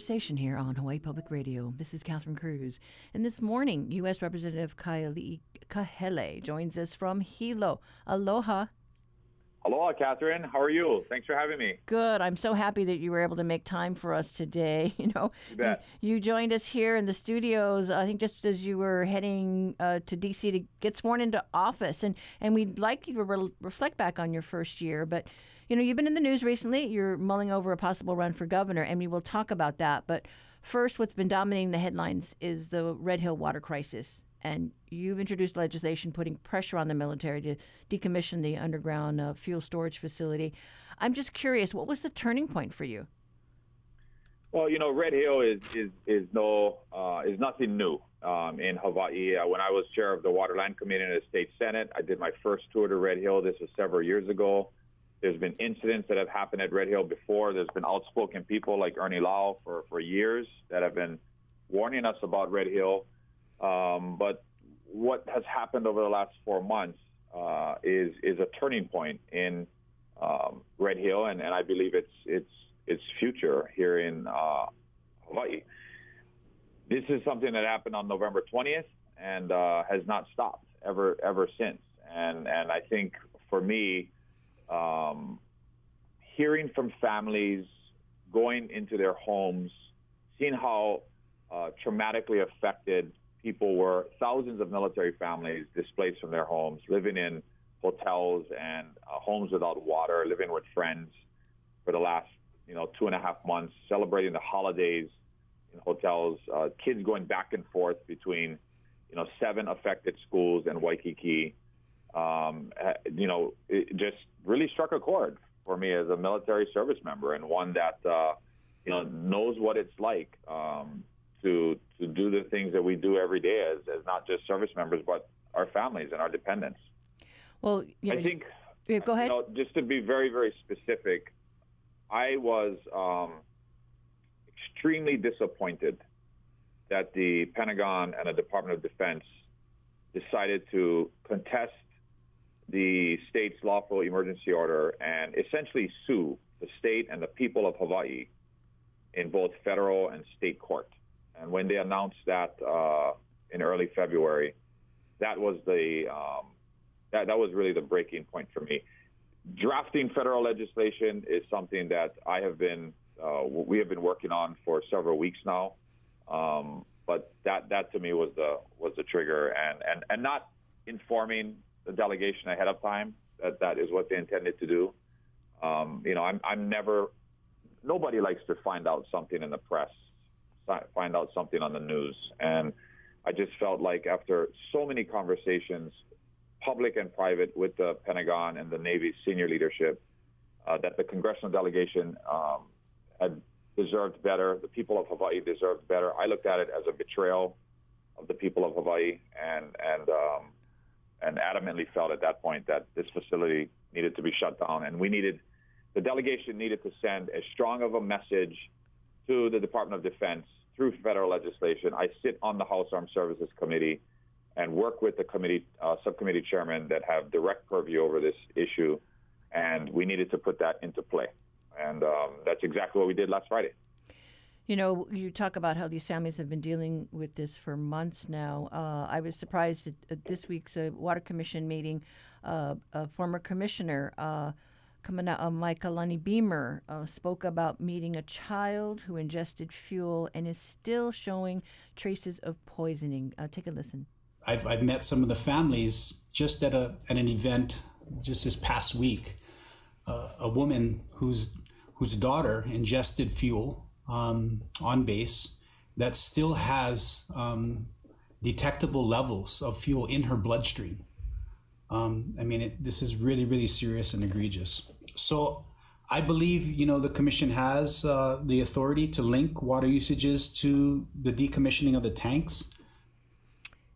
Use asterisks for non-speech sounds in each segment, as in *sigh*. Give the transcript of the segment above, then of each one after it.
conversation here on Hawaii Public Radio. This is Catherine Cruz. And this morning, U.S. Representative Kaili Kahele joins us from Hilo. Aloha. Aloha, Catherine. How are you? Thanks for having me. Good. I'm so happy that you were able to make time for us today. *laughs* You know, you, you, you joined us here in the studios. I think just as you were heading uh, to DC to get sworn into office, and and we'd like you to re- reflect back on your first year. But you know, you've been in the news recently. You're mulling over a possible run for governor, and we will talk about that. But first, what's been dominating the headlines is the Red Hill water crisis and you've introduced legislation putting pressure on the military to decommission the underground uh, fuel storage facility. I'm just curious, what was the turning point for you? Well, you know, Red Hill is is is no uh, is nothing new um, in Hawaii. Uh, when I was chair of the Water and Land Committee in the state senate, I did my first tour to Red Hill. This was several years ago. There's been incidents that have happened at Red Hill before. There's been outspoken people like Ernie Lau for for years that have been warning us about Red Hill. Um, but what has happened over the last four months uh, is is a turning point in um, Red Hill, and, and I believe it's it's its future here in uh, Hawaii. This is something that happened on November 20th and uh, has not stopped ever ever since. And and I think for me, um, hearing from families going into their homes, seeing how uh, traumatically affected people were thousands of military families displaced from their homes, living in hotels and uh, homes without water, living with friends for the last you know two and a half months, celebrating the holidays in hotels. Uh, kids going back and forth between you know seven affected schools in Waikiki. Um, you know, it just really struck a chord for me as a military service member and one that uh, you know knows what it's like um, to to do the things that we do every day as, as not just service members but our families and our dependents. Well, you know, I think. Yeah, go ahead. You know, just to be very very specific, I was um, extremely disappointed that the Pentagon and the Department of Defense decided to contest the state's lawful emergency order and essentially sue the state and the people of Hawaii in both federal and state court. And when they announced that uh, in early February, that was the um, that that was really the breaking point for me. Drafting federal legislation is something that I have been uh, we have been working on for several weeks now. Um, but that that to me was the was the trigger, and and and not informing the delegation ahead of time that that is what they intended to do. Um, you know, I'm I'm never nobody likes to find out something in the press find out something on the news. And I just felt like after so many conversations, public and private, with the Pentagon and the Navy senior leadership, uh, that the congressional delegation um, had deserved better. The people of Hawaii deserved better. I looked at it as a betrayal of the people of Hawaii, and and um, and adamantly felt at that point that this facility needed to be shut down, and we needed the delegation needed to send as strong of a message to the Department of Defense through federal legislation. I sit on the House Armed Services Committee and work with the committee uh, subcommittee chairmen that have direct purview over this issue, and we needed to put that into play, and um, that's exactly what we did last Friday. You know, you talk about how these families have been dealing with this for months now. Uh, I was surprised at, at this week's uh, Water Commission meeting. Uh, a former commissioner uh, Kamana uh, Beamer uh, spoke about meeting a child who ingested fuel and is still showing traces of poisoning. Uh, take a listen. I've, I've met some of the families just at, a, at an event just this past week. A woman whose, whose daughter ingested fuel um, on base that still has um, detectable levels of fuel in her bloodstream. Um, I mean, it, this is really, really serious and egregious. So I believe, you know, the commission has uh, the authority to link water usages to the decommissioning of the tanks.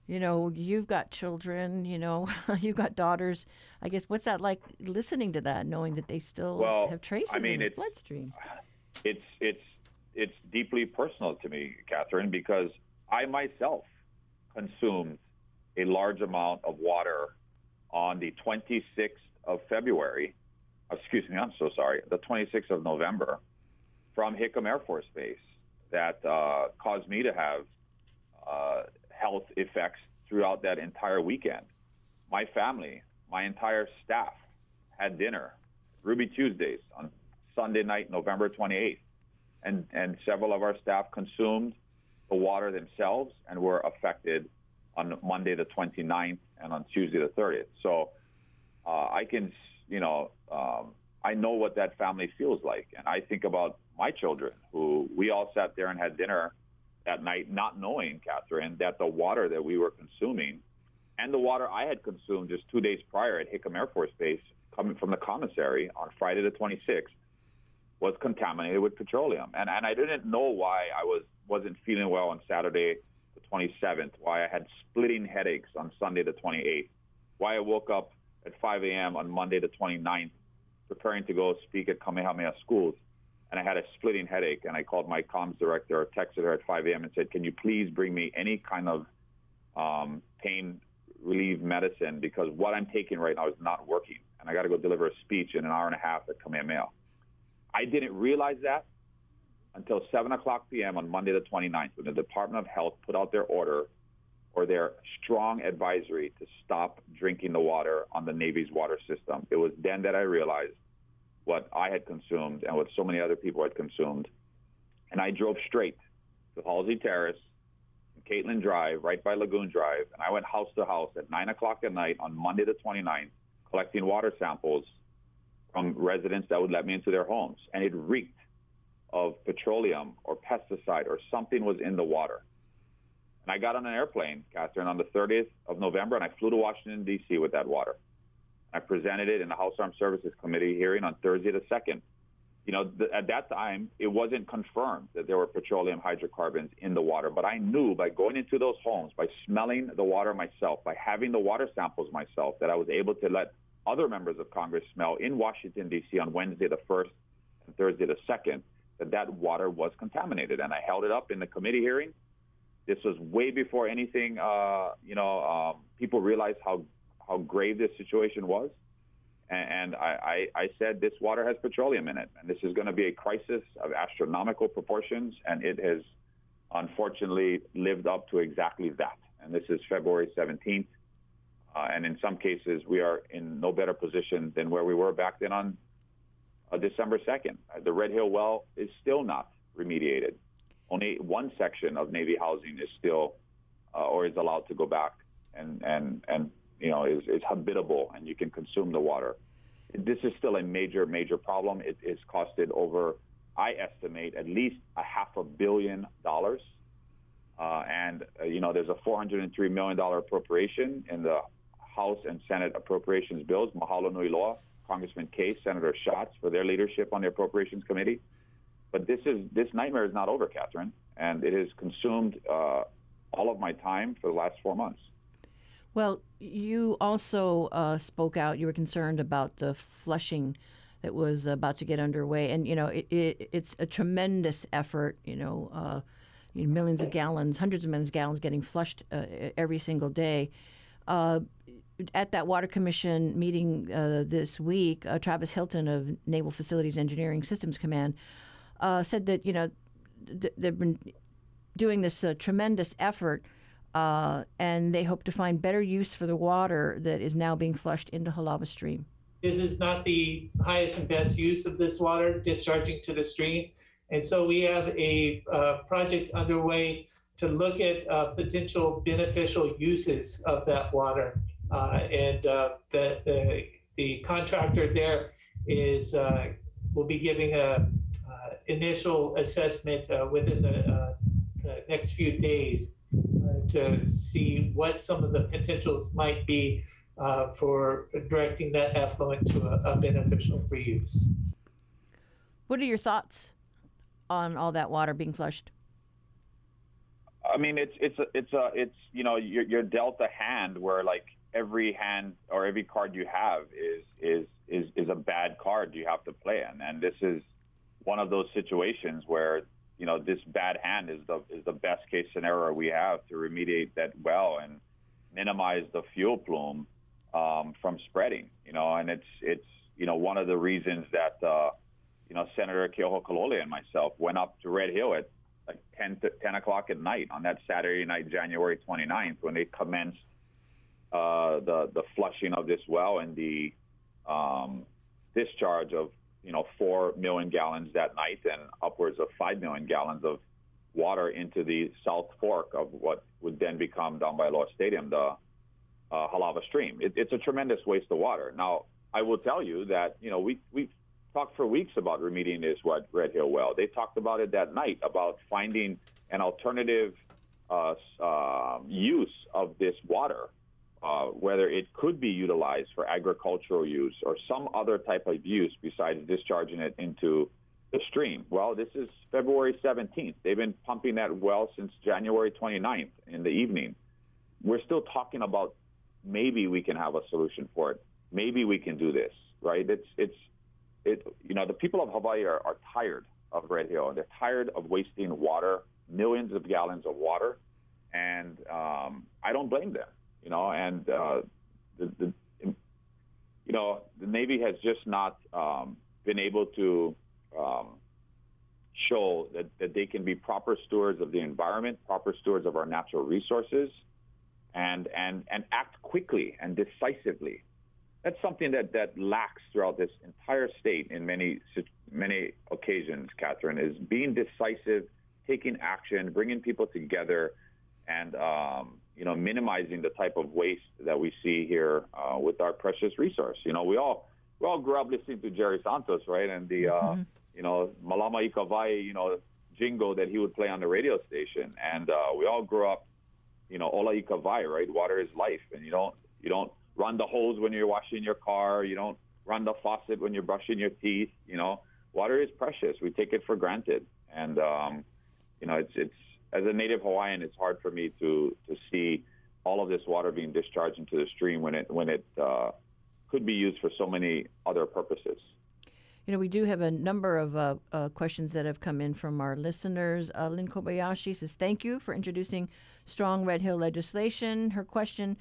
You know, you've got children, you know, *laughs* you've got daughters. I guess what's that like listening to that, knowing that they still well, have traces I mean, in the bloodstream? It's it's it's deeply personal to me, Catherine, because I myself consumed a large amount of water on the 26th of February, excuse me, I'm so sorry, the 26th of November from Hickam Air Force Base. that uh, caused me to have uh, health effects throughout that entire weekend. My family, my entire staff had dinner, Ruby Tuesdays on Sunday night, November 28th, and and several of our staff consumed the water themselves and were affected on Monday the 29th and on Tuesday the 30th. So uh, I can, you know, um, I know what that family feels like, and I think about my children who we all sat there and had dinner that night, not knowing, Catherine, that the water that we were consuming and the water I had consumed just two days prior at Hickam Air Force Base, coming from the commissary on Friday the 26th, was contaminated with petroleum. And and I didn't know why I was wasn't feeling well on Saturday the 27th, why I had splitting headaches on Sunday the 28th, why I woke up at 5 a.m. on Monday the 29th, preparing to go speak at Kamehameha schools, and I had a splitting headache. And I called my comms director, or texted her at 5 a.m. and said, "Can you please bring me any kind of um, pain relief medicine because what I'm taking right now is not working, and I got to go deliver a speech in an hour and a half at Kamehameha." I didn't realize that until 7 o'clock p.m. on Monday the 29th when the Department of Health put out their order or their strong advisory to stop drinking the water on the Navy's water system. It was then that I realized what I had consumed and what so many other people had consumed. And I drove straight to Halsey Terrace, Caitlin Drive, right by Lagoon Drive, and I went house to house at 9 o'clock at night on Monday the 29th, collecting water samples from residents that would let me into their homes. And it reeked of petroleum or pesticide or something was in the water. And I got on an airplane, Catherine, on the 30th of November, and I flew to Washington, D.C. with that water. I presented it in the House Armed Services Committee hearing on Thursday the 2nd. You know, th- at that time, it wasn't confirmed that there were petroleum hydrocarbons in the water, but I knew by going into those homes, by smelling the water myself, by having the water samples myself, that I was able to let other members of Congress smell in Washington, D.C. on Wednesday the 1st and Thursday the 2nd that that water was contaminated. And I held it up in the committee hearing. This was way before anything, uh, you know, um, people realized how, how grave this situation was. And, and I, I, I said this water has petroleum in it. And this is going to be a crisis of astronomical proportions. And it has unfortunately lived up to exactly that. And this is February 17th. Uh, and in some cases, we are in no better position than where we were back then on uh, December 2nd. Uh, the Red Hill well is still not remediated. Only one section of Navy housing is still uh, or is allowed to go back and, and, and you know, is, is habitable and you can consume the water. This is still a major, major problem. It is costed over, I estimate, at least a half a billion dollars. Uh, and, uh, you know, there's a $403 million appropriation in the House and Senate appropriations bills. Mahalo nui loa, Congressman Case, Senator Schatz for their leadership on the Appropriations Committee. But this is this nightmare is not over, Catherine, and it has consumed uh, all of my time for the last four months. Well, you also uh, spoke out. You were concerned about the flushing that was about to get underway, and you know it, it, it's a tremendous effort. You know, uh, you know, millions of gallons, hundreds of millions of gallons getting flushed uh, every single day. At that Water Commission meeting uh, this week, uh, Travis Hilton of Naval Facilities Engineering Systems Command uh, said that you know th- they've been doing this uh, tremendous effort, uh, and they hope to find better use for the water that is now being flushed into Halawa Stream. This is not the highest and best use of this water discharging to the stream, and so we have a uh, project underway to look at potential beneficial uses of that water. Uh, and uh, the, the, the contractor there is uh, will be giving a initial assessment within the, the, next few days to see what some of the potentials might be for directing that effluent to a, a beneficial reuse. What are your thoughts on all that water being flushed? I mean, it's it's a, it's a it's you know you're, you're dealt a hand where like every hand or every card you have is is is is a bad card you have to play in, and this is one of those situations where you know this bad hand is the is the best case scenario we have to remediate that well and minimize the fuel plume um, from spreading. You know, and it's it's you know one of the reasons that uh, you know Senator Keohokalole and myself went up to Red Hill at like 10 to 10 o'clock at night on that Saturday night, January 29th, when they commenced uh, the the flushing of this well and the um, discharge of you know four million gallons that night and upwards of five million gallons of water into the South Fork of what would then become down by Aloha Stadium the uh, Halawa Stream. It, it's a tremendous waste of water. Now I will tell you that you know we we talked for weeks about remediating this Red Hill well. They talked about it that night about finding an alternative uh, uh, use of this water uh, whether it could be utilized for agricultural use or some other type of use besides discharging it into the stream. Well, this is February 17th. They've been pumping that well since January 29th in the evening. We're still talking about maybe we can have a solution for it. Maybe we can do this, right? It's it's it. You know, the people of Hawaii are, are tired of Red Hill. They're tired of wasting water, millions of gallons of water, and um, I don't blame them you know, and uh, the, the you know the Navy has just not um, been able to um, show that, that they can be proper stewards of the environment, proper stewards of our natural resources, and and and act quickly and decisively. That's something that, that lacks throughout this entire state in many many occasions. Catherine is being decisive, taking action, bringing people together, and um, you know, minimizing the type of waste that we see here uh, with our precious resource. You know, we all we all grew up listening to Jerry Santos, right? And the uh, mm-hmm. you know Malama i ka wai, you know, jingle that he would play on the radio station, and uh, we all grew up, you know, ola i ka right? Water is life, and you don't you don't run the hose when you're washing your car, you don't run the faucet when you're brushing your teeth. You know, water is precious. We take it for granted, and um, you know, it's it's as a native Hawaiian, it's hard for me to to see all of this water being discharged into the stream when it when it uh, could be used for so many other purposes. You know, we do have a number of uh, uh, questions that have come in from our listeners. Uh, Lynn Kobayashi says, Thank you for introducing strong Red Hill legislation. Her question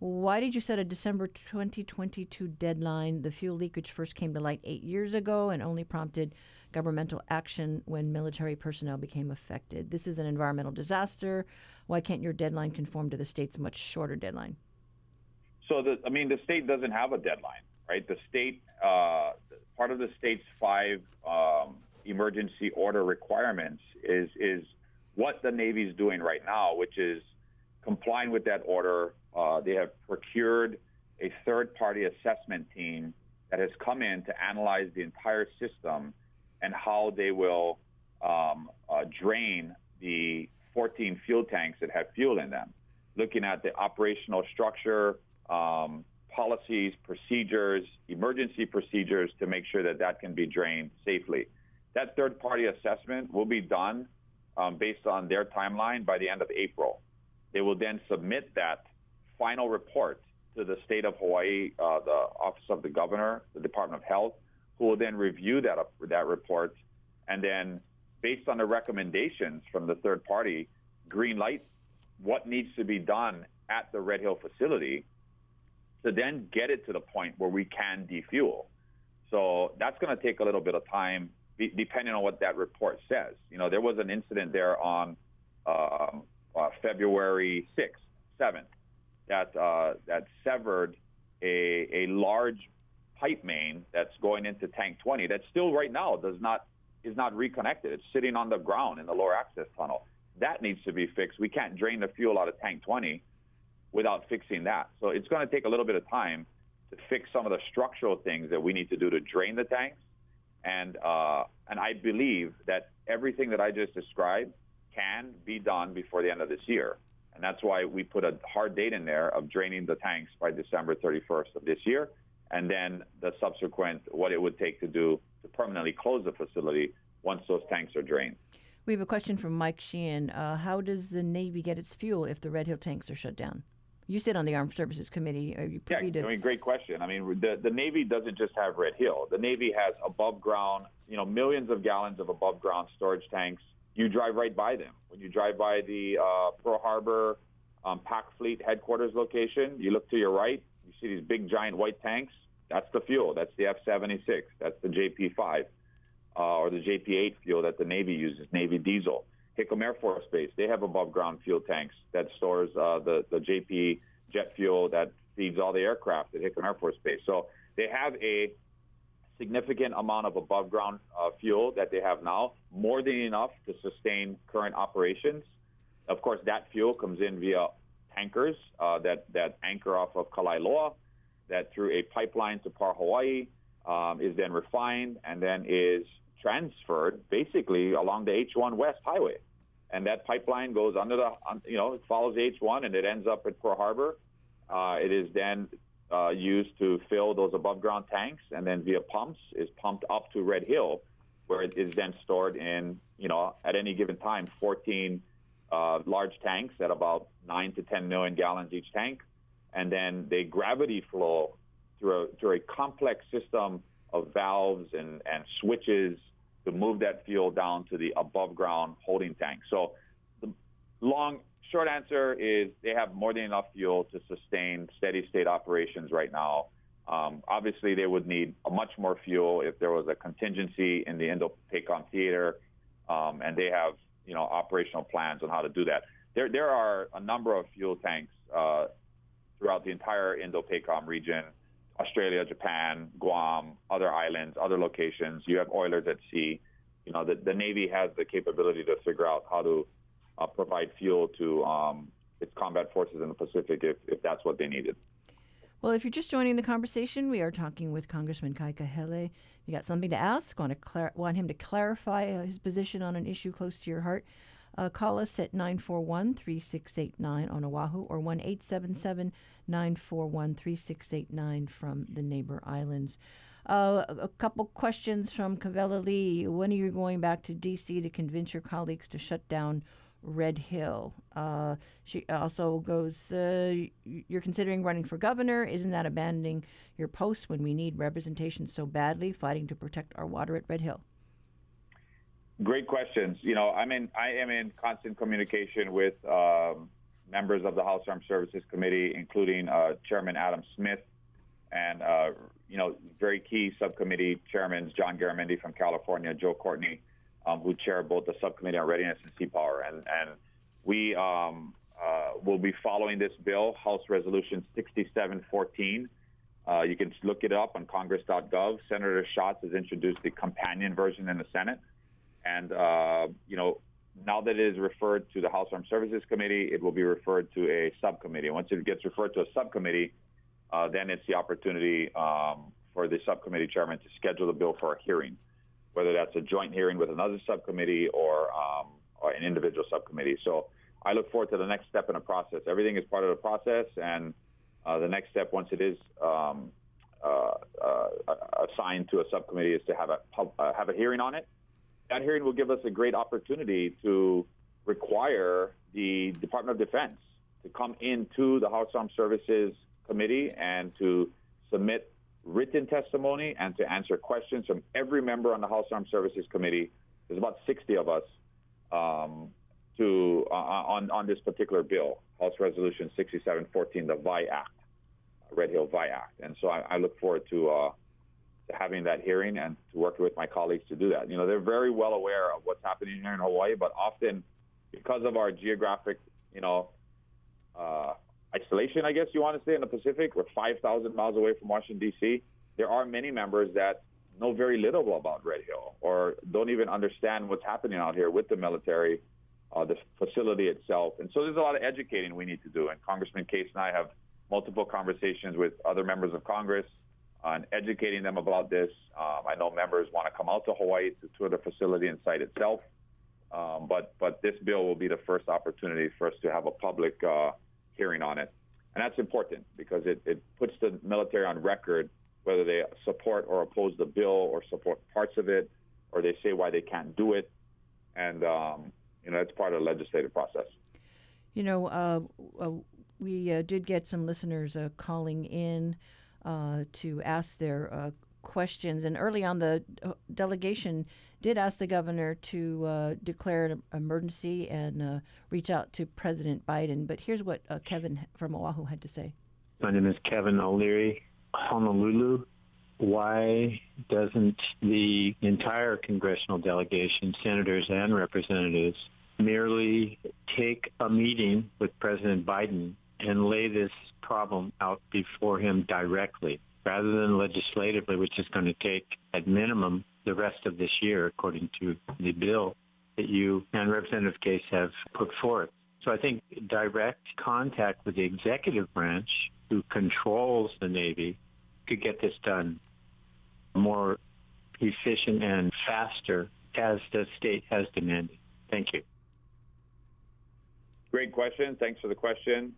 Why did you set a December 2022 deadline? The fuel leakage first came to light eight years ago and only prompted governmental action when military personnel became affected. This is an environmental disaster. Why can't your deadline conform to the state's much shorter deadline? So, the, I mean, the state doesn't have a deadline, right? The state, uh, part of the state's five um, emergency order requirements is is what the Navy is doing right now, which is complying with that order. Uh, they have procured a third party assessment team that has come in to analyze the entire system and how they will um, uh, drain the 14 fuel tanks that have fuel in them, looking at the operational structure, um, policies, procedures, emergency procedures to make sure that that can be drained safely. That third party assessment will be done um, based on their timeline by the end of April. They will then submit that final report to the state of Hawaii, uh, the Office of the Governor, the Department of Health, who will then review that that report, and then based on the recommendations from the third party, green light what needs to be done at the Red Hill facility to then get it to the point where we can defuel. So that's going to take a little bit of time, depending on what that report says. You know, there was an incident there on um, uh, February 6th, 7th, that uh, that severed a, a large pipe main that's going into tank 20 that still right now does not is not reconnected. It's sitting on the ground in the lower access tunnel. That needs to be fixed. We can't drain the fuel out of tank 20 without fixing that. So it's going to take a little bit of time to fix some of the structural things that we need to do to drain the tanks. And uh, and I believe that everything that I just described can be done before the end of this year. And that's why we put a hard date in there of draining the tanks by December 31st of this year and then the subsequent what it would take to do to permanently close the facility once those tanks are drained. We have a question from Mike Sheehan. Uh, how does the Navy get its fuel if the Red Hill tanks are shut down? You sit on the Armed Services Committee. Are you yeah. I mean, great question. I mean, the, the Navy doesn't just have Red Hill. The Navy has above ground, you know, millions of gallons of above ground storage tanks. You drive right by them. When you drive by the uh, Pearl Harbor um, Pac Fleet headquarters location, you look to your right, see these big giant white tanks. That's the fuel. That's the F-76. That's the JP-5 uh, or the JP-8 fuel that the Navy uses, Navy diesel. Hickam Air Force Base, they have above ground fuel tanks that stores uh, the, the JP jet fuel that feeds all the aircraft at Hickam Air Force Base. So they have a significant amount of above ground uh, fuel that they have now, more than enough to sustain current operations. Of course, that fuel comes in via tankers uh, that, that anchor off of Kalaeloa, that through a pipeline to Par Hawaii um, is then refined and then is transferred basically along the H1 West Highway. And that pipeline goes under the, you know, it follows H1 and it ends up at Pearl Harbor. Uh, it is then uh, used to fill those above ground tanks and then via pumps is pumped up to Red Hill, where it is then stored in, you know, at any given time, 14 uh, large tanks at about 9 to 10 million gallons each tank. And then they gravity flow through a, through a complex system of valves and, and switches to move that fuel down to the above ground holding tank. So the long short answer is they have more than enough fuel to sustain steady state operations right now. Um, obviously, they would need much more fuel if there was a contingency in the Indo-PACOM theater, um, and they have you know operational plans on how to do that. There, there are a number of fuel tanks uh, throughout the entire Indo-PACOM region. Australia, Japan, Guam, other islands, other locations. You have oilers at sea. You know, the, the Navy has the capability to figure out how to uh, provide fuel to um, its combat forces in the Pacific if, if that's what they needed. Well, if you're just joining the conversation, we are talking with Congressman Kai Kahele. You got something to ask? Want to clar- want him to clarify uh, his position on an issue close to your heart? Uh, call us at 941 3689 on Oahu or 1 877 941 3689 from the neighbor islands. Uh, a couple questions from Kavella Lee. When are you going back to D.C. to convince your colleagues to shut down Red Hill. Uh, she also goes, uh, You're considering running for governor. Isn't that abandoning your post when we need representation so badly, fighting to protect our water at Red Hill? Great questions. You know, I'm in, I am in constant communication with um, members of the House Armed Services Committee, including uh, Chairman Adam Smith and, uh, you know, very key subcommittee chairmen, John Garamendi from California, Joe Courtney um, who chair both the subcommittee on readiness and sea power. And, and we um, uh, will be following this bill, House Resolution 6714. Uh, you can look it up on congress.gov. Senator Schatz has introduced the companion version in the Senate. And, uh, you know, now that it is referred to the House Armed Services Committee, it will be referred to a subcommittee. Once it gets referred to a subcommittee, uh, then it's the opportunity um, for the subcommittee chairman to schedule the bill for a hearing whether that's a joint hearing with another subcommittee or, um, or an individual subcommittee. So I look forward to the next step in the process. Everything is part of the process, and uh, the next step, once it is um, uh, uh, assigned to a subcommittee, is to have a uh, have a hearing on it. That hearing will give us a great opportunity to require the Department of Defense to come into the House Armed Services Committee and to submit written testimony and to answer questions from every member on the House Armed Services Committee. There's about 60 of us um, to uh, on on this particular bill, House Resolution 6714, the VI Act, Red Hill VI Act. And so I, I look forward to, uh, to having that hearing and to working with my colleagues to do that. You know, they're very well aware of what's happening here in Hawaii, but often because of our geographic, you know, uh, isolation, I guess you want to say, in the Pacific. We're 5,000 miles away from Washington, D.C. There are many members that know very little about Red Hill or don't even understand what's happening out here with the military, uh, the facility itself. And so there's a lot of educating we need to do. And Congressman Case and I have multiple conversations with other members of Congress on educating them about this. Um, I know members want to come out to Hawaii to tour the facility and site itself. Um, but but this bill will be the first opportunity for us to have a public uh, hearing on it. And that's important because it, it puts the military on record whether they support or oppose the bill or support parts of it or they say why they can't do it. And, um, you know, it's part of the legislative process. You know, uh, uh, we uh, did get some listeners uh, calling in uh, to ask their uh, questions. And early on, the delegation did ask the governor to uh, declare an emergency and uh, reach out to President Biden. But here's what uh, Kevin from Oahu had to say. My name is Kevin O'Leary, Honolulu. Why doesn't the entire congressional delegation, senators and representatives, merely take a meeting with President Biden and lay this problem out before him directly rather than legislatively, which is going to take at minimum the rest of this year, according to the bill that you and Representative Case have put forth. So I think direct contact with the executive branch, who controls the Navy, could get this done more efficient and faster as the state has demanded. Thank you. Great question. Thanks for the question.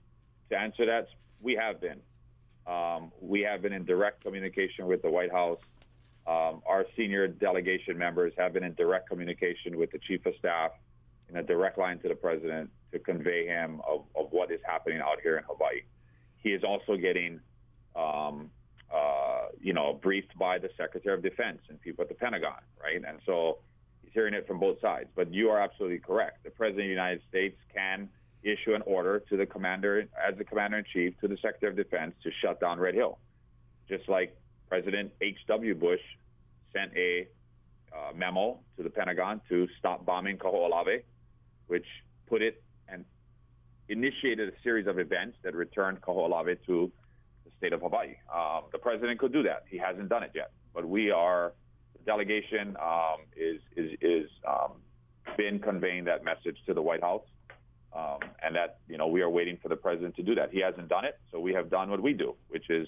To answer that, we have been. Um, we have been in direct communication with the White House. Um, our senior delegation members have been in direct communication with the chief of staff in a direct line to the president to convey him of, of what is happening out here in Hawaii. He is also getting, um, uh, you know, briefed by the Secretary of Defense and people at the Pentagon, right? And so he's hearing it from both sides. But you are absolutely correct. The President of the United States can issue an order to the commander, as the commander in chief, to the Secretary of Defense to shut down Red Hill, just like President H.W. Bush sent a uh, memo to the Pentagon to stop bombing Kaho'olawe, which put it and initiated a series of events that returned Kaho'olawe to the state of Hawaii. Um, the president could do that. He hasn't done it yet, but we are. The delegation um, is is is um, been conveying that message to the White House. Um, and that you know we are waiting for the president to do that. He hasn't done it, so we have done what we do, which is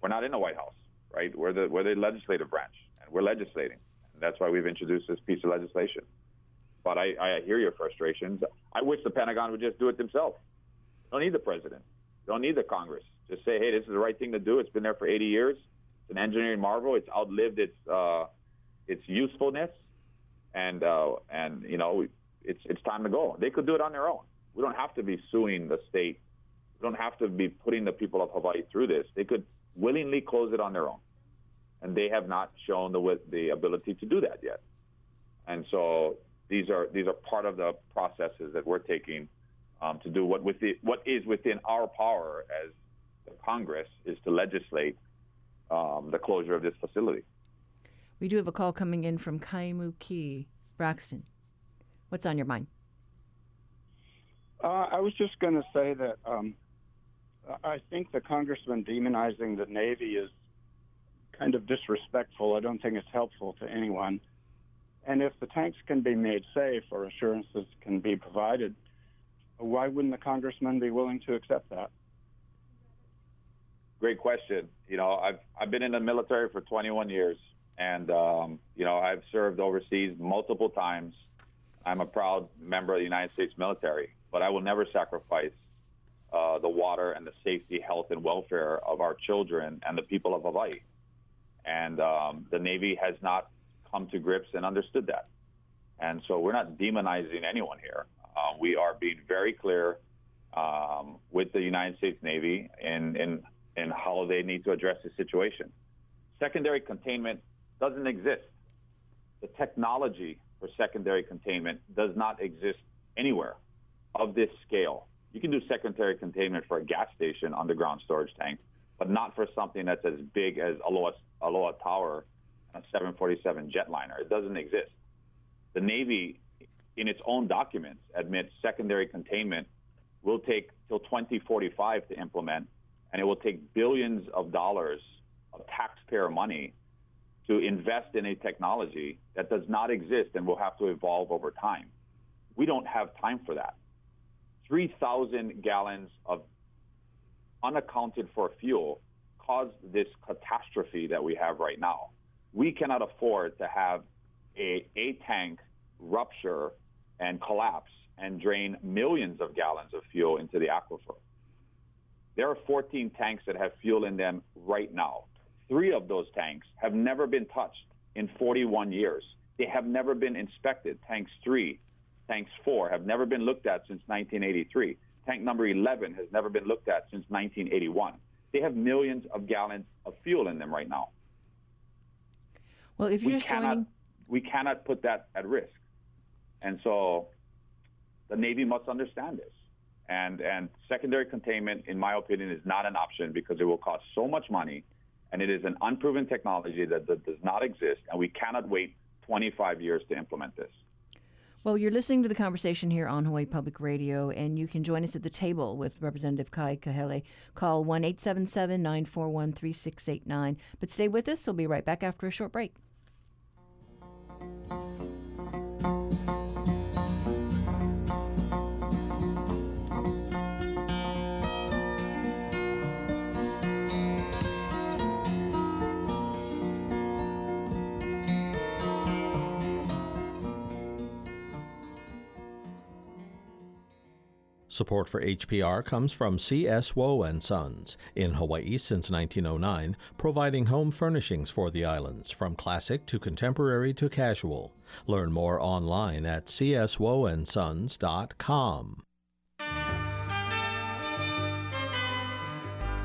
we're not in the White House, right? We're the we're the legislative branch, and we're legislating. That's why we've introduced this piece of legislation. But I, I hear your frustrations. I wish the Pentagon would just do it themselves. Don't need the president. Don't need the Congress. Just say, hey, this is the right thing to do. It's been there for 80 years. It's an engineering marvel. It's outlived its uh, its usefulness, and uh, and you know it's it's time to go. They could do it on their own. We don't have to be suing the state. We don't have to be putting the people of Hawaii through this. They could willingly close it on their own, and they have not shown the the ability to do that yet. And so these are these are part of the processes that we're taking um, to do what with the, what is within our power as the Congress is to legislate um, the closure of this facility. We do have a call coming in from Kaimuki Braxton. What's on your mind? Uh, I was just going to say that um, I think the congressman demonizing the Navy is kind of disrespectful. I don't think it's helpful to anyone. And if the tanks can be made safe or assurances can be provided, why wouldn't the congressman be willing to accept that? Great question. You know, I've I've been in the military for 21 years, and um, you know I've served overseas multiple times. I'm a proud member of the United States military, but I will never sacrifice uh, the water and the safety, health, and welfare of our children and the people of Hawaii. And um, the Navy has not come to grips and understood that. And so we're not demonizing anyone here. Uh, we are being very clear um, with the United States Navy in, in, in how they need to address the situation. Secondary containment doesn't exist. The technology for secondary containment does not exist anywhere of this scale. You can do secondary containment for a gas station underground storage tank, but not for something that's as big as Aloha, Aloha Tower a 747 jetliner. It doesn't exist. The Navy, in its own documents, admits secondary containment will take till 2045 to implement, and it will take billions of dollars of taxpayer money to invest in a technology that does not exist and will have to evolve over time. We don't have time for that. 3,000 gallons of unaccounted for fuel caused this catastrophe that we have right now we cannot afford to have a, a tank rupture and collapse and drain millions of gallons of fuel into the aquifer. There are 14 tanks that have fuel in them right now. Three of those tanks have never been touched in 41 years. They have never been inspected. Tanks 3, tanks 4 have never been looked at since 1983. Tank number 11 has never been looked at since 1981. They have millions of gallons of fuel in them right now. Well, if you're we just cannot, joining, we cannot put that at risk. And so the Navy must understand this. And, and secondary containment, in my opinion, is not an option because it will cost so much money and it is an unproven technology that, that does not exist, and we cannot wait 25 years to implement this. Well, you're listening to the conversation here on Hawaii Public Radio, and you can join us at the table with Representative Kai Kahele. Call 1 877 941 3689. But stay with us. We'll be right back after a short break. Support for HPR comes from C.S. Wo and Sons in Hawaii since 1909, providing home furnishings for the islands from classic to contemporary to casual. Learn more online at cswoandsons.com.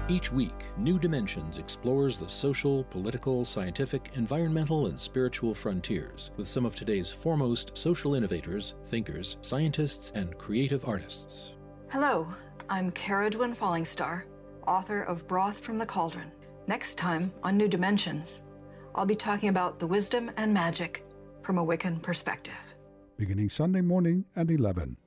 Each week, New Dimensions explores the social, political, scientific, environmental, and spiritual frontiers with some of today's foremost social innovators, thinkers, scientists, and creative artists. Hello, I'm Cerridwen Fallingstar, author of Broth from the Cauldron. Next time on New Dimensions, I'll be talking about the wisdom and magic from a Wiccan perspective. Beginning Sunday morning at 11.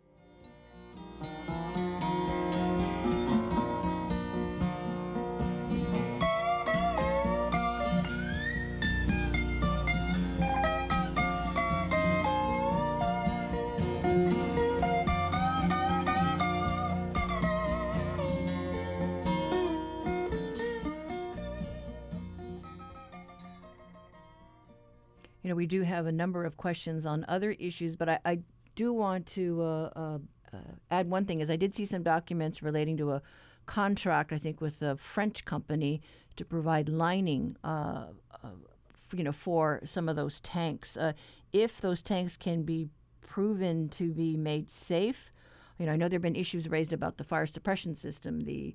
Know, we do have a number of questions on other issues, but I, I do want to uh, uh, uh, add one thing. Is I did see some documents relating to a contract, I think, with a French company to provide lining, uh, uh, f- you know, for some of those tanks. Uh, if those tanks can be proven to be made safe, you know, I know there have been issues raised about the fire suppression system, the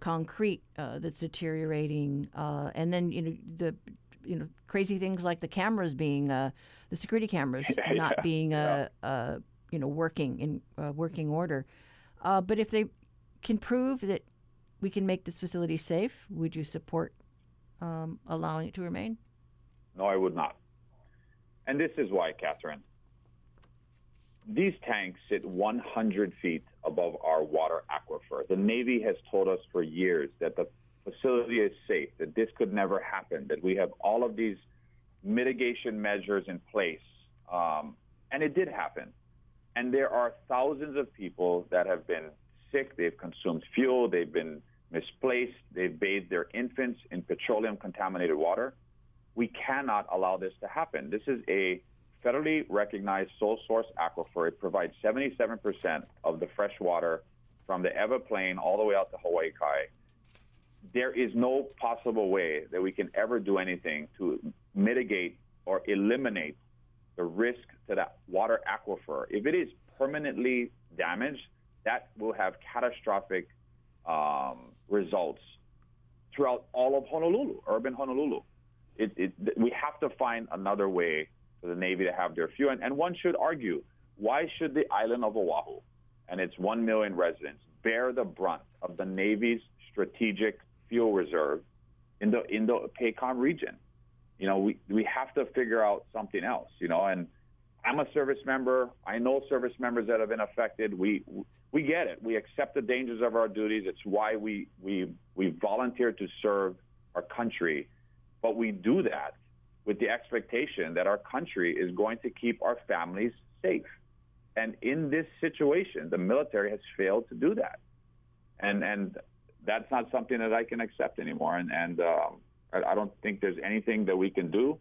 concrete uh, that's deteriorating, uh, and then you know the you know crazy things like the cameras being uh, the security cameras Yeah, *laughs* not yeah, being uh, uh, you know working in uh, working order. Uh, but if they can prove that we can make this facility safe, would you support um, allowing it to remain? No, I would not. And this is why, Catherine. These tanks sit 100 feet above our water aquifer. The Navy has told us for years that the facility is safe, that this could never happen, that we have all of these mitigation measures in place. Um, and it did happen. And there are thousands of people that have been sick, they've consumed fuel, they've been misplaced, they've bathed their infants in petroleum contaminated water. We cannot allow this to happen. This is a federally recognized sole source aquifer. It provides 77% of the fresh water from the Ewa Plain all the way out to Hawaii Kai. There is no possible way that we can ever do anything to mitigate or eliminate the risk to that water aquifer. If it is permanently damaged, that will have catastrophic um, results throughout all of Honolulu, urban Honolulu. It, it, we have to find another way for the Navy to have their fuel. And, and one should argue, why should the island of Oahu and its 1 million residents bear the brunt of the Navy's strategic fuel reserve in the in the PACOM region? You know, we, we have to figure out something else, you know, and I'm a service member. I know service members that have been affected. We we get it. We accept the dangers of our duties. It's why we we we volunteer to serve our country, but we do that with the expectation that our country is going to keep our families safe. And in this situation, the military has failed to do that, and and that's not something that I can accept anymore. And and um, I, don't think there's anything that we can do.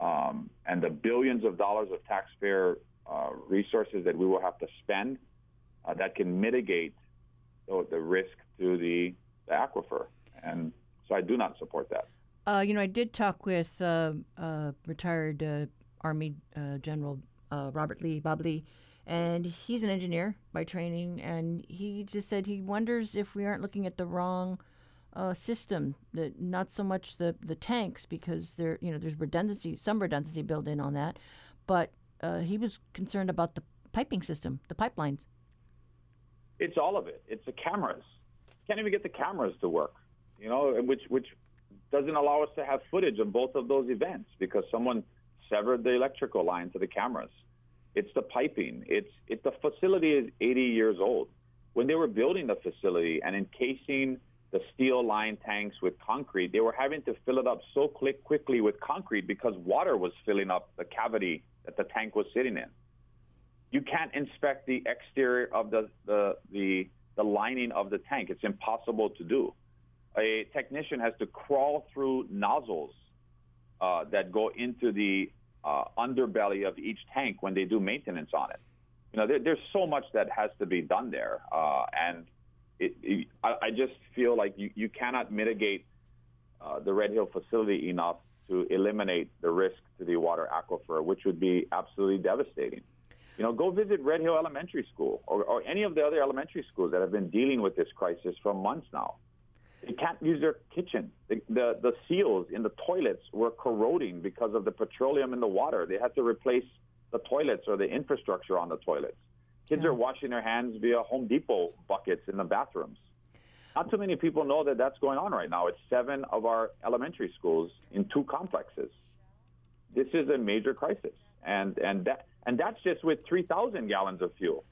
Um, and the billions of dollars of taxpayer uh, resources that we will have to spend uh, that can mitigate the, the risk to the, the, aquifer. And so I do not support that. Uh, you know, I did talk with uh, uh, retired uh, Army General Robert Lee, Bob Lee, and he's an engineer by training, and he just said he wonders if we aren't looking at the wrong uh, system. That not so much the, the tanks because there you know there's redundancy, some redundancy built in on that, but uh, he was concerned about the piping system, the pipelines. It's all of it. It's the cameras. Can't even get the cameras to work. You know, which which doesn't allow us to have footage of both of those events because someone severed the electrical line to the cameras. It's the piping. It's it. The facility is 80 years old. When they were building the facility and encasing the steel line tanks with concrete, they were having to fill it up so quick, quickly with concrete because water was filling up the cavity that the tank was sitting in. You can't inspect the exterior of the, the, the, the lining of the tank. It's impossible to do. A technician has to crawl through nozzles uh, that go into the uh, underbelly of each tank when they do maintenance on it. You know, there, there's so much that has to be done there, uh, and it, it, I, I, just feel like you, you cannot mitigate uh, the Red Hill facility enough to eliminate the risk to the water aquifer, which would be absolutely devastating. You know, go visit Red Hill Elementary School or, or any of the other elementary schools that have been dealing with this crisis for months now. They can't use their kitchen. The, the, the seals in the toilets were corroding because of the petroleum in the water. They had to replace the toilets or the infrastructure on the toilets. Kids yeah. are washing their hands via Home Depot buckets in the bathrooms. Not too many people know that that's going on right now. It's seven of our elementary schools in two complexes. This is a major crisis, and and that and that's just with 3,000 gallons of fuel.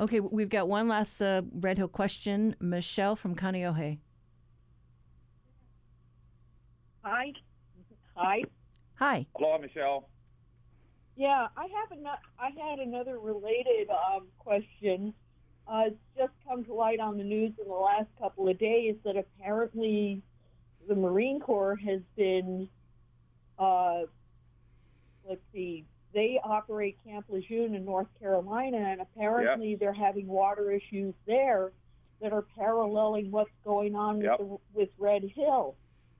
Okay, we've got one last uh, Red Hill question. Michelle from Kaneohe. Hi. Hi. Hi. Hello, Michelle. Yeah, I have an, I had another related um, question. Uh, it's just come to light on the news in the last couple of days that apparently the Marine Corps has been, uh, let's see, they operate Camp Lejeune in North Carolina, and apparently yep. they're having water issues there that are paralleling what's going on yep. with, the, with Red Hill.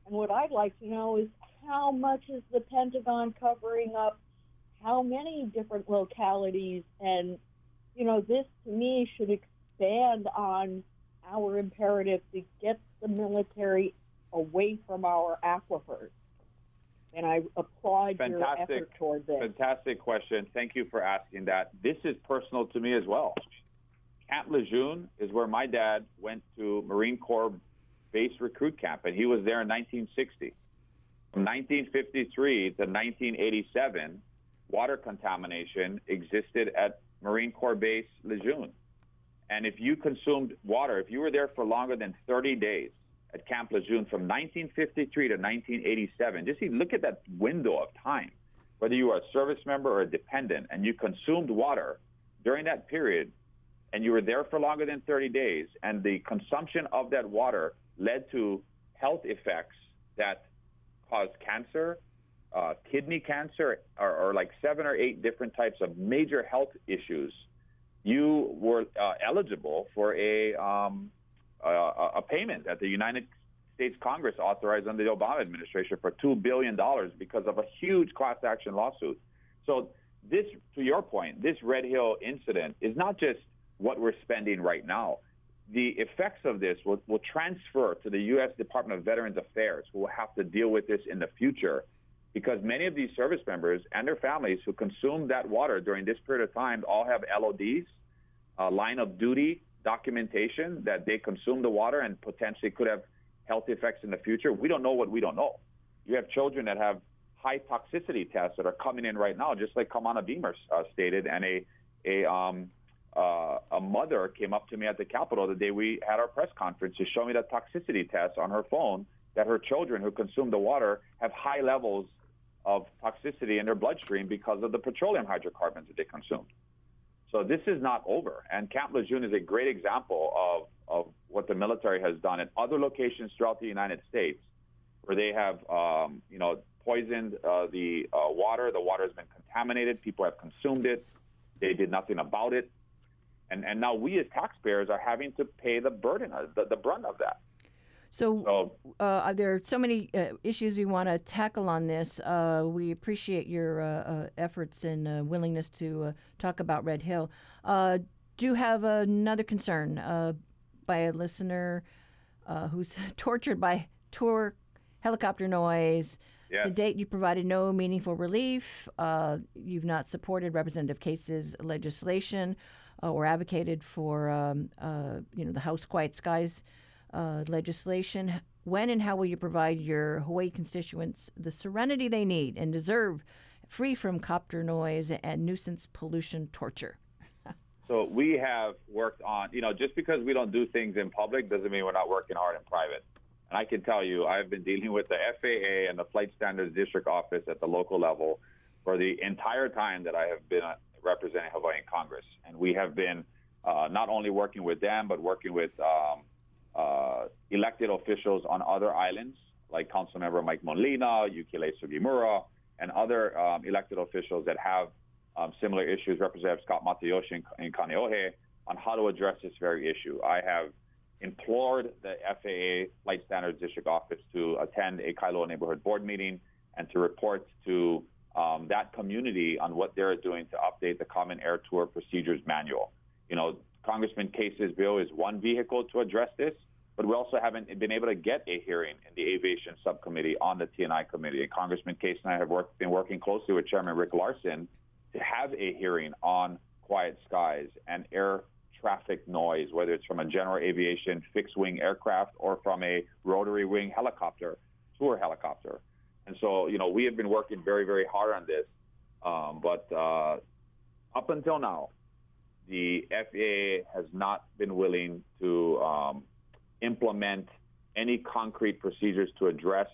And what I'd like to know is how much is the Pentagon covering up how many different localities and you know this to me should expand on our imperative to get the military away from our aquifers and I applaud fantastic, your effort toward this. Fantastic question. Thank you for asking that. This is personal to me as well. Camp Lejeune is where my dad went to Marine Corps base recruit camp, and he was there in 1960. From 1953 to 1987, water contamination existed at Marine Corps Base Lejeune. And if you consumed water, if you were there for longer than 30 days at Camp Lejeune from 1953 to 1987, just look at that window of time. Whether you were a service member or a dependent and you consumed water during that period and you were there for longer than 30 days and the consumption of that water led to health effects that caused cancer, uh, kidney cancer or, or, like seven or eight different types of major health issues, you were uh, eligible for a, um, a, a payment that the United States Congress authorized under the Obama administration for $2 billion because of a huge class action lawsuit. So, this, to your point, this Red Hill incident is not just what we're spending right now. The effects of this will, will transfer to the U.S. Department of Veterans Affairs, who will have to deal with this in the future because many of these service members and their families who consumed that water during this period of time all have LODs, uh, line of duty documentation that they consumed the water and potentially could have health effects in the future. We don't know what we don't know. You have children that have high toxicity tests that are coming in right now, just like Kamana Beamer uh, stated, and a a um, uh, a mother came up to me at the Capitol the day we had our press conference to show me the toxicity test on her phone that her children who consume the water have high levels of toxicity in their bloodstream because of the petroleum hydrocarbons that they consumed. So this is not over. And Camp Lejeune is a great example of, of what the military has done at other locations throughout the United States where they have, um, you know, poisoned uh, the uh, water. The water has been contaminated. People have consumed it. They did nothing about it. And, and now we as taxpayers are having to pay the burden, of, the, the brunt of that. So uh, there are so many uh, issues we want to tackle on this. Uh, we appreciate your uh, uh, efforts and uh, willingness to talk about Red Hill. do have another concern by a listener who's *laughs* tortured by tour helicopter noise. To date, you provided no meaningful relief. you've not supported Representative Case's legislation or advocated for, um, you know, the House Quiet Skies uh, legislation. When and how will you provide your Hawaii constituents the serenity they need and deserve free from copter noise and nuisance pollution torture. *laughs* So we have worked on, you know, just because we don't do things in public doesn't mean we're not working hard in private. And I can tell you, I've been dealing with the FAA and the Flight Standards District Office at the local level for the entire time that I have been representing Hawaii in Congress. And we have been uh, not only working with them, but working with um, uh, elected officials on other islands, like Councilmember Mike Molina, Yuki Lei Sugimura, and other um, elected officials that have um, similar issues, Representative Scot Matayoshi in, in Kaneohe, on how to address this very issue. I have implored the FAA Flight Standards District Office to attend a Kailua Neighborhood Board meeting and to report to um, that community on what they're doing to update the Common Air Tour Procedures Manual. You know, Congressman Case's bill is one vehicle to address this, but we also haven't been able to get a hearing in the aviation subcommittee on the T&I committee. And Congressman Case and I have worked, been working closely with Chairman Rick Larsen to have a hearing on quiet skies and air traffic noise, whether it's from a general aviation fixed wing aircraft or from a rotary wing helicopter, tour helicopter. And so, you know, we have been working very, very hard on this. Um, but uh, up until now, the FAA has not been willing to um, implement any concrete procedures to address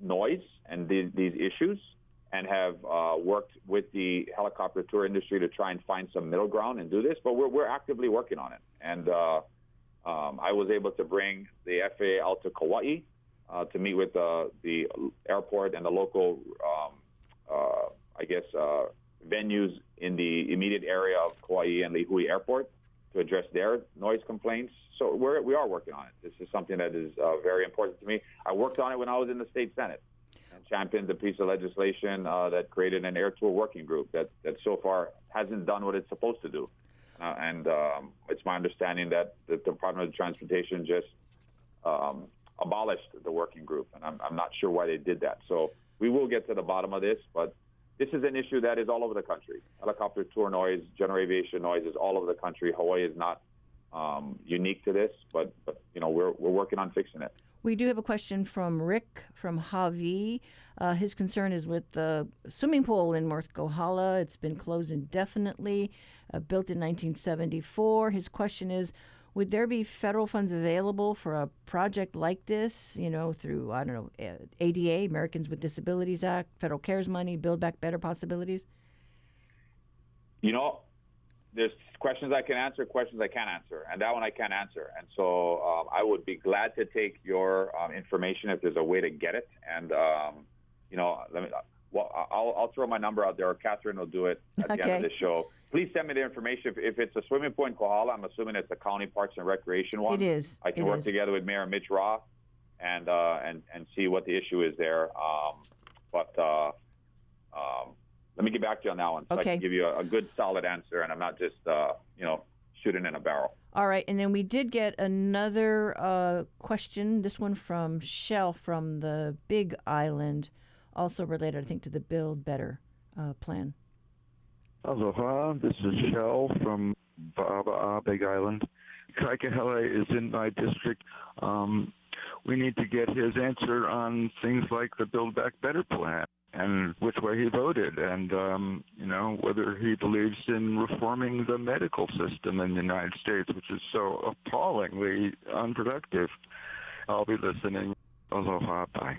noise and these, these issues and have uh, worked with the helicopter tour industry to try and find some middle ground and do this. But we're, we're actively working on it. And uh, um, I was able to bring the FAA out to Kauai uh, to meet with uh, the airport and the local, um, uh, I guess, uh, venues in the immediate area of Kauai and Lihue Airport to address their noise complaints. So we're, we are working on it. This is something that is uh, very important to me. I worked on it when I was in the state senate and championed a piece of legislation uh, that created an air tour working group that, that so far hasn't done what it's supposed to do. And um, it's my understanding that the Department of Transportation just um, abolished the working group, and I'm, I'm not sure why they did that. So we will get to the bottom of this, but this is an issue that is all over the country. Helicopter tour noise, general aviation noise is all over the country. Hawaii is not um, unique to this, but, but you know we're we're working on fixing it. We do have a question from Rick from Hawi. Uh, his concern is with the swimming pool in North Kohala. It's been closed indefinitely, uh, built in 1974. His question is would there be federal funds available for a project like this, you know, through, I don't know, ADA, Americans with Disabilities Act, federal CARES money, Build Back Better possibilities? You know, there's questions I can answer, questions I can't answer, and that one I can't answer. And so um, I would be glad to take your um, information if there's a way to get it. And um, you know, let me. Well, I'll, I'll throw my number out there, or Catherine will do it at okay. the end of the show. Please send me the information. If, if, it's a swimming pool in Kohala, I'm assuming it's the county parks and recreation one. It is. I can it work is. together with Mayor Mitch Roth and uh, and and see what the issue is there. Um, but uh, um, let me get back to you on that one, so okay. I can give you a, a, good, solid answer, and I'm not just uh, you know shooting in a barrel. All right, and then we did get another uh, question. This one from Shell from the Big Island, also related, I think, to the Build Better uh, plan. Aloha, this is Shell from Ba'aba'a, Big Island. Kai Kahele is in my district. Um, we need to get his answer on things like the Build Back Better plan and which way he voted, and um, you know whether he believes in reforming the medical system in the United States, which is so appallingly unproductive. I'll be listening. Aloha, bye.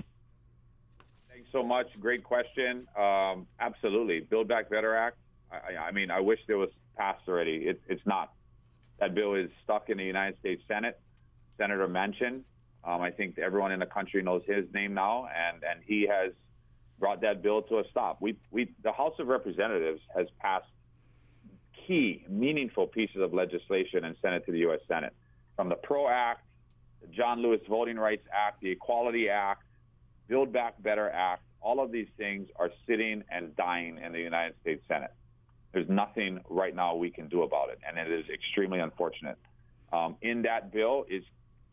Thanks so much. Great question. Um, absolutely, Build Back Better Act. I, I, mean, I wish there was passed already. It, it's not. That bill is stuck in the United States Senate. Senator Manchin. Um, I think everyone in the country knows his name now, and and he has brought that bill to a stop. We, we, the House of Representatives has passed key, meaningful pieces of legislation and sent it to the U.S. Senate, from the PRO Act, the John Lewis Voting Rights Act, the Equality Act, Build Back Better Act. All of these things are sitting and dying in the United States Senate. There's nothing right now we can do about it, and it is extremely unfortunate. Um, in that bill is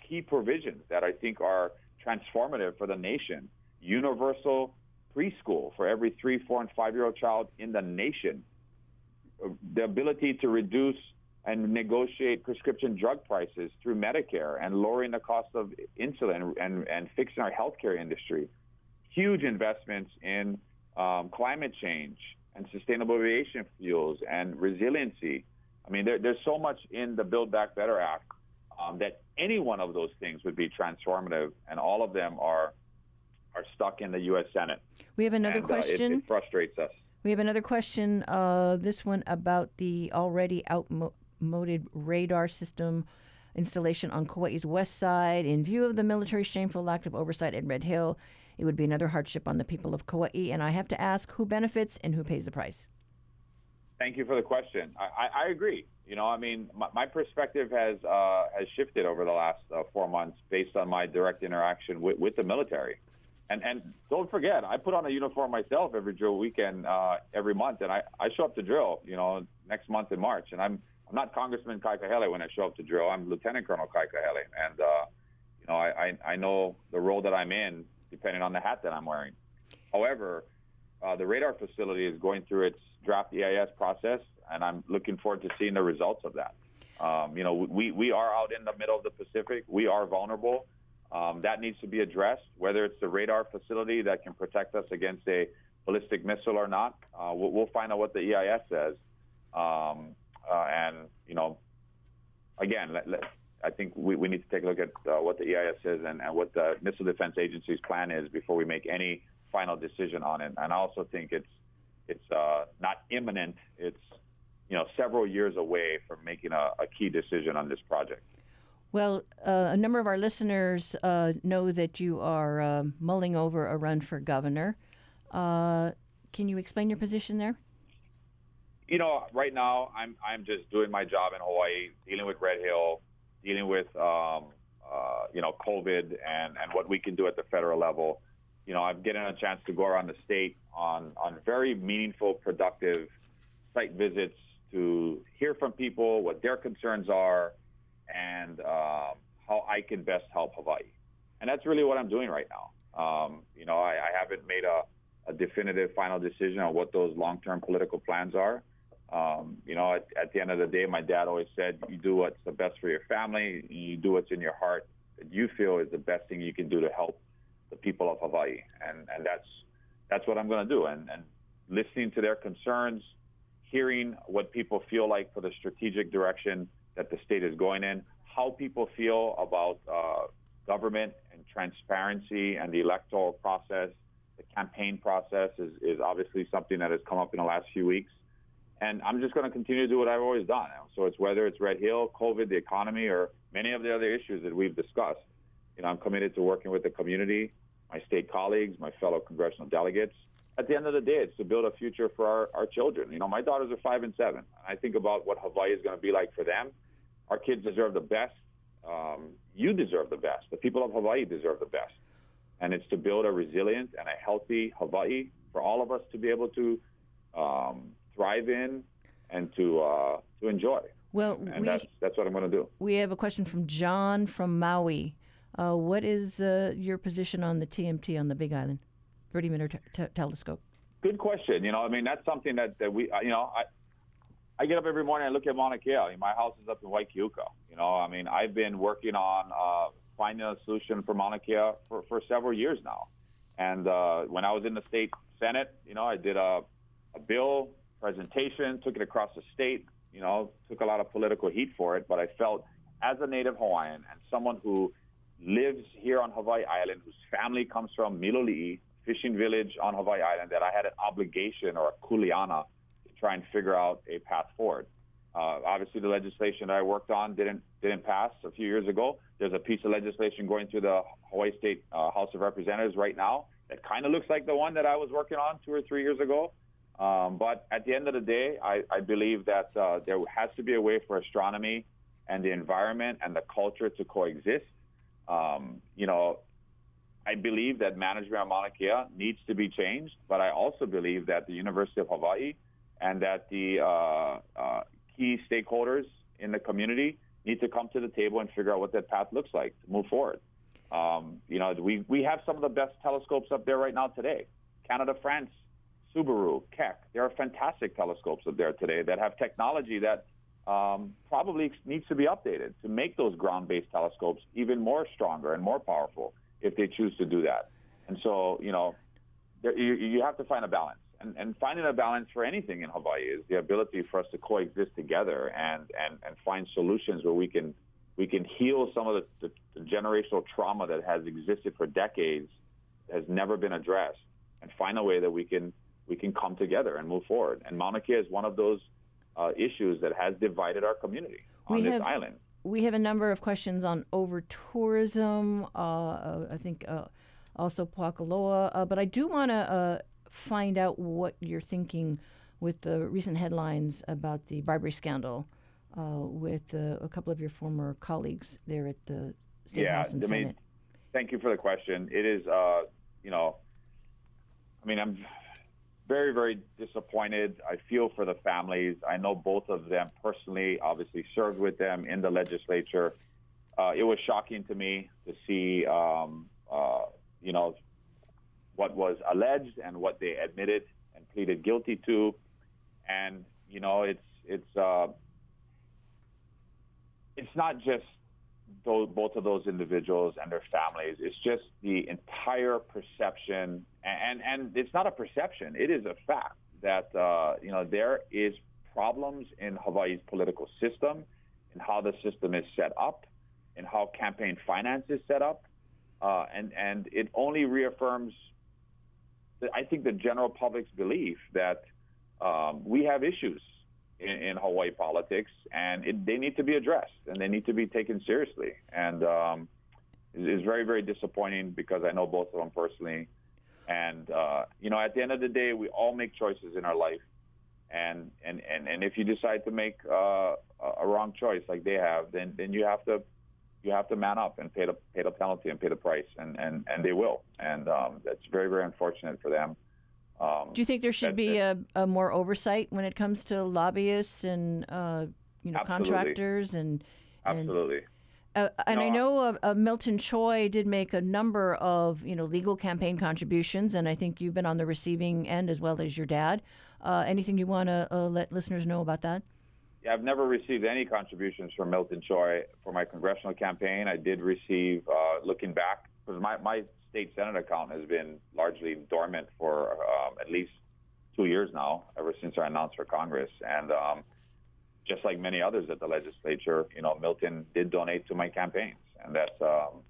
key provisions that I think are transformative for the nation. Universal preschool for every three, four, and five year old child in the nation. The ability to reduce and negotiate prescription drug prices through Medicare and lowering the cost of insulin and, and fixing our healthcare industry. Huge investments in um, climate change and sustainable aviation fuels and resiliency. I mean, there, there's so much in the Build Back Better Act um, that any one of those things would be transformative, and all of them are are stuck in the U.S. Senate. We have another And, uh, it- question. it, frustrates us. We have another question. Uh, this one about the already outmoded radar system installation on Kauai's west side. In view of the military's shameful lack of oversight at Red Hill, it would be another hardship on the people of Kauai. And I have to ask who benefits and who pays the price? Thank you for the question. I, I, I agree. You know, I mean, my, my perspective has uh, has shifted over the last uh, four months based on my direct interaction with, with the military. And and don't forget, I put on a uniform myself every drill weekend, uh, every month, and I, I show up to drill. You know, next month in March, and I'm I'm not Congressman Kai Kahele when I show up to drill. I'm Lieutenant Colonel Kai Kahele, and uh, you know, I, I I know the role that I'm in depending on the hat that I'm wearing. However, uh, the radar facility is going through its draft EIS process, and I'm looking forward to seeing the results of that. Um, you know, we, we are out in the middle of the Pacific. We are vulnerable. Um, that needs to be addressed, whether it's the radar facility that can protect us against a ballistic missile or not. Uh, we'll, we'll find out what the EIS says. Um, uh, and, you know, again, let, let, I think we, we need to take a look at uh, what the EIS is and, and what the Missile Defense Agency's plan is before we make any final decision on it. And I also think it's it's uh, not imminent. It's you know several years away from making a, a key decision on this project. Well, uh, a number of our listeners uh, know that you are uh, mulling over a run for governor. Uh, can you explain your position there? You know, right now I'm I'm just doing my job in Hawaii, dealing with Red Hill, dealing with um, uh, you know COVID and and what we can do at the federal level. You know, I'm getting a chance to go around the state on on very meaningful, productive site visits to hear from people what their concerns are and um, how I can best help Hawaii. And that's really what I'm doing right now. Um, you know, I, I haven't made a, a definitive final decision on what those long-term political plans are. Um, you know, at, at the end of the day, my dad always said, "You do what's the best for your family. You do what's in your heart that you feel is the best thing you can do to help the people of Hawaii." And and that's that's what I'm going to do. And and listening to their concerns, hearing what people feel like for the strategic direction that the state is going in, how people feel about uh, government and transparency and the electoral process, the campaign process is, is obviously something that has come up in the last few weeks. And I'm just going to continue to do what I've always done. So it's whether it's Red Hill, COVID, the economy, or many of the other issues that we've discussed. You know, I'm committed to working with the community, my state colleagues, my fellow congressional delegates. At the end of the day, it's to build a future for our, our children. You know, my daughters are five and seven. I think about what Hawaii is going to be like for them. Our kids deserve the best. Um, you deserve the best. The people of Hawaii deserve the best. And it's to build a resilient and a healthy Hawaii for all of us to be able to um, thrive in and to uh, to enjoy. Well, And we that's that's what I'm going to do. we have a question from John from Maui. Uh, what is uh, your position on the TMT on the Big Island, 30 meter t- t- telescope? Good question. You know, I mean, that's something that, that we, you know, I, I get up every morning and look at Mauna Kea. I mean, my house is up in Waiakea Uka. You know, I mean, I've been working on uh, finding a solution for Mauna Kea for, for several years now. And uh, when I was in the state senate, you know, I did a, a bill presentation, took it across the state. You know, took a lot of political heat for it, but I felt as a native Hawaiian and someone who lives here on Hawaii Island, whose family comes from Miloli'i, fishing village on Hawaii Island, that I had an obligation or a kuleana to try and figure out a path forward. Uh, obviously, the legislation that I worked on didn't didn't pass a few years ago. There's a piece of legislation going through the Hawaii State uh, House of Representatives right now that kind of looks like the one that I was working on two or three years ago. Um, but at the end of the day, I, I believe that uh, there has to be a way for astronomy and the environment and the culture to coexist. Um, you know, I believe that management of Mauna Kea needs to be changed, but I also believe that the University of Hawaii and that the uh, uh, key stakeholders in the community need to come to the table and figure out what that path looks like to move forward. Um, you know, we, we have some of the best telescopes up there right now today. Canada, France, Subaru, Keck. There are fantastic telescopes up there today that have technology that um, probably needs to be updated to make those ground-based telescopes even more stronger and more powerful if they choose to do that. And so, you know, there, you, you have to find a balance. And, and finding a balance for anything in Hawaii is the ability for us to coexist together and, and, and find solutions where we can we can heal some of the, the, the generational trauma that has existed for decades, has never been addressed, and find a way that we can we can come together and move forward. And Mauna Kea is one of those uh, issues that has divided our community on We this have- island. We have a number of questions on over tourism. Uh, uh, I think uh, also Pohakuloa, uh, but I do want to uh, find out what you're thinking with the recent headlines about the bribery scandal uh, with uh, a couple of your former colleagues there at the State yeah, House and I mean, Senate. thank you for the question. It is, uh, you know, I mean, I'm very, very disappointed. I feel for the families. I know both of them personally, obviously served with them in the legislature. Uh, it was shocking to me to see, um, uh, you know, what was alleged and what they admitted and pleaded guilty to. And, you know, it's, it's, uh, it's not just those, both of those individuals and their families. It's just the entire perception, and and it's not a perception. It is a fact that uh, you know there is problems in Hawaii's political system, in how the system is set up, in how campaign finance is set up, uh, and and it only reaffirms, the, I think, the general public's belief that um, we have issues in, in Hawaii politics, and it, they need to be addressed and they need to be taken seriously. And um, it is very, very disappointing because I know both of them personally. And uh, you know, at the end of the day, we all make choices in our life, and and and, and if you decide to make uh, a wrong choice like they have, then then you have to you have to man up and pay the pay the penalty and pay the price, and and and they will. And um, that's very, very unfortunate for them. Um, Do you think there should be a, a more oversight when it comes to lobbyists and uh, you know Absolutely. contractors and and Absolutely. Uh, and I know uh, uh, Milton Choi did make a number of you know legal campaign contributions, and I think you've been on the receiving end as well as your dad. Uh, anything you want to uh, let listeners know about that? Yeah, I've never received any contributions from Milton Choi for my congressional campaign. I did receive, uh, looking back, because my, my state senate account has been largely dormant for um, at least two years now, ever since I announced for Congress. And um, just like many others at the legislature, you know, Milton did donate to my campaigns, and that's um,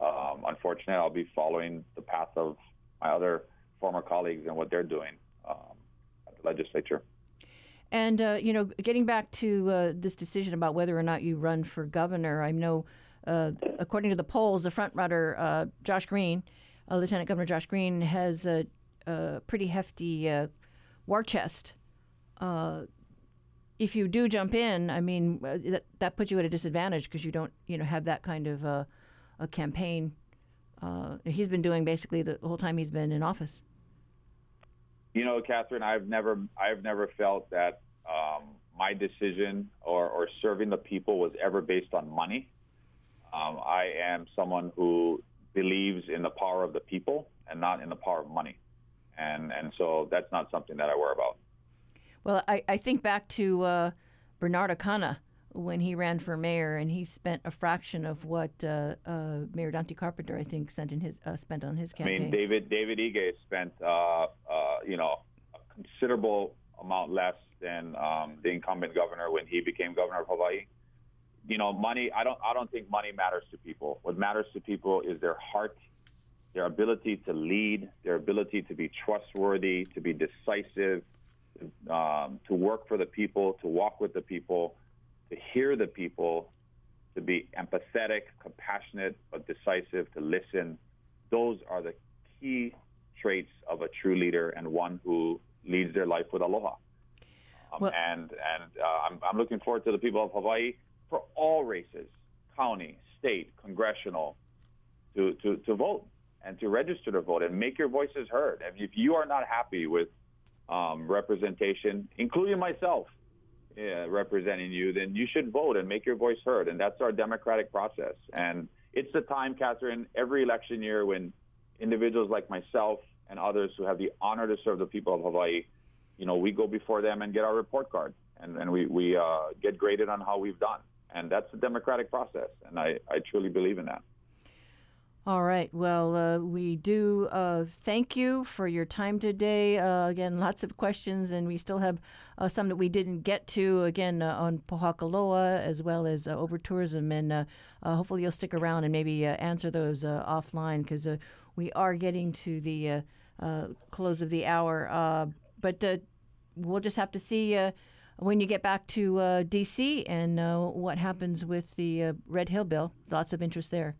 um, unfortunate. I'll be following the path of my other former colleagues and what they're doing um, at the legislature. And uh, you know, getting back to uh, this decision about whether or not you run for governor, I know, uh, according to the polls, the front runner, uh, Josh Green, uh, Lieutenant Governor Josh Green, has a, a pretty hefty uh, war chest. If you do jump in, I mean, uh, that, that puts you at a disadvantage because you don't, you know, have that kind of uh, a campaign. Uh, he's been doing basically the whole time he's been in office. You know, Catherine, I've never, I've never felt that um, my decision or, or serving the people was ever based on money. Um, I am someone who believes in the power of the people and not in the power of money, and and so that's not something that I worry about. Well, I, I think back to uh, Bernard Akana when he ran for mayor, and he spent a fraction of what uh, uh, Mayor Dante Carpenter, I think, sent in his uh, spent on his campaign. I mean, David David Ige spent, uh, uh, you know, a considerable amount less than um, the incumbent governor when he became governor of Hawaii. You know, money. I don't. I don't think money matters to people. What matters to people is their heart, their ability to lead, their ability to be trustworthy, to be decisive, um, to work for the people, to walk with the people, to hear the people, to be empathetic, compassionate, but decisive, to listen. Those are the key traits of a true leader and one who leads their life with aloha. Um, Well- and and uh, I'm, I'm looking forward to the people of Hawaii for all races, county, state, congressional, to, to, to vote and to register to vote and make your voices heard. And if you are not happy with um, representation, including myself, representing you, then you should vote and make your voice heard. And that's our democratic process. And it's the time, Catherine, every election year when individuals like myself and others who have the honor to serve the people of Hawaii, you know, we go before them and get our report card and, and we, we uh, get graded on how we've done. And that's the democratic process. And I, I truly believe in that. All right. Well, uh, we do uh, thank you for your time today. Uh, again, lots of questions, and we still have uh, some that we didn't get to. Again, uh, on Pohakuloa as well as uh, over tourism, and uh, uh, hopefully you'll stick around and maybe uh, answer those offline because we are getting to the close of the hour. But we'll just have to see. When you get back to D.C. and what happens with the Red Hill bill, lots of interest there.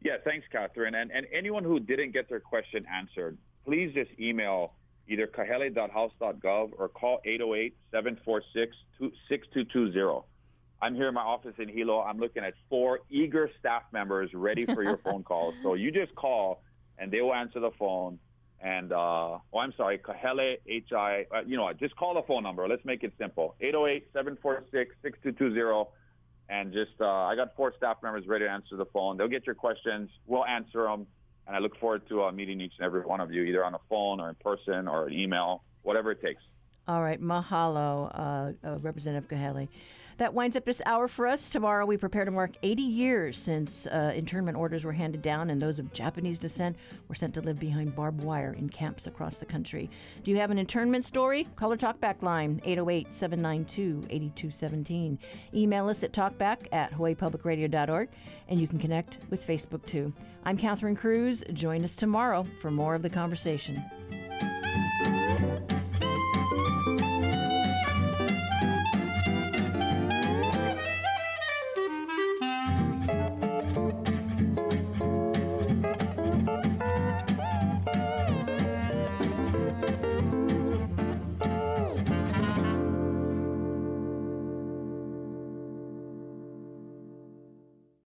Yeah, thanks, Catherine. And, and anyone who didn't get their question answered, please just email either kahele.house.gov or call 808-746-6220. I'm here in my office in Hilo. I'm looking at four eager staff members ready for your *laughs* phone calls. So you just call, and they will answer the phone. And, uh, oh, I'm sorry, Kahele, H-I, uh, you know what, just call the phone number. Let's make it simple. 808-746-6220 and just uh, I got four staff members ready to answer the phone. They'll get your questions. We'll answer them, and I look forward to uh, meeting each and every one of you, either on the phone or in person or an email, whatever it takes. All right, mahalo, uh, uh, Representative Kahele. That winds up this hour for us. Tomorrow we prepare to mark 80 years since uh, internment orders were handed down and those of Japanese descent were sent to live behind barbed wire in camps across the country. Do you have an internment story? Call our Talkback line, 808 792 8217. Email us at talkback at hawaiipublicradio.org, and you can connect with Facebook too. I'm Catherine Cruz. Join us tomorrow for more of the conversation.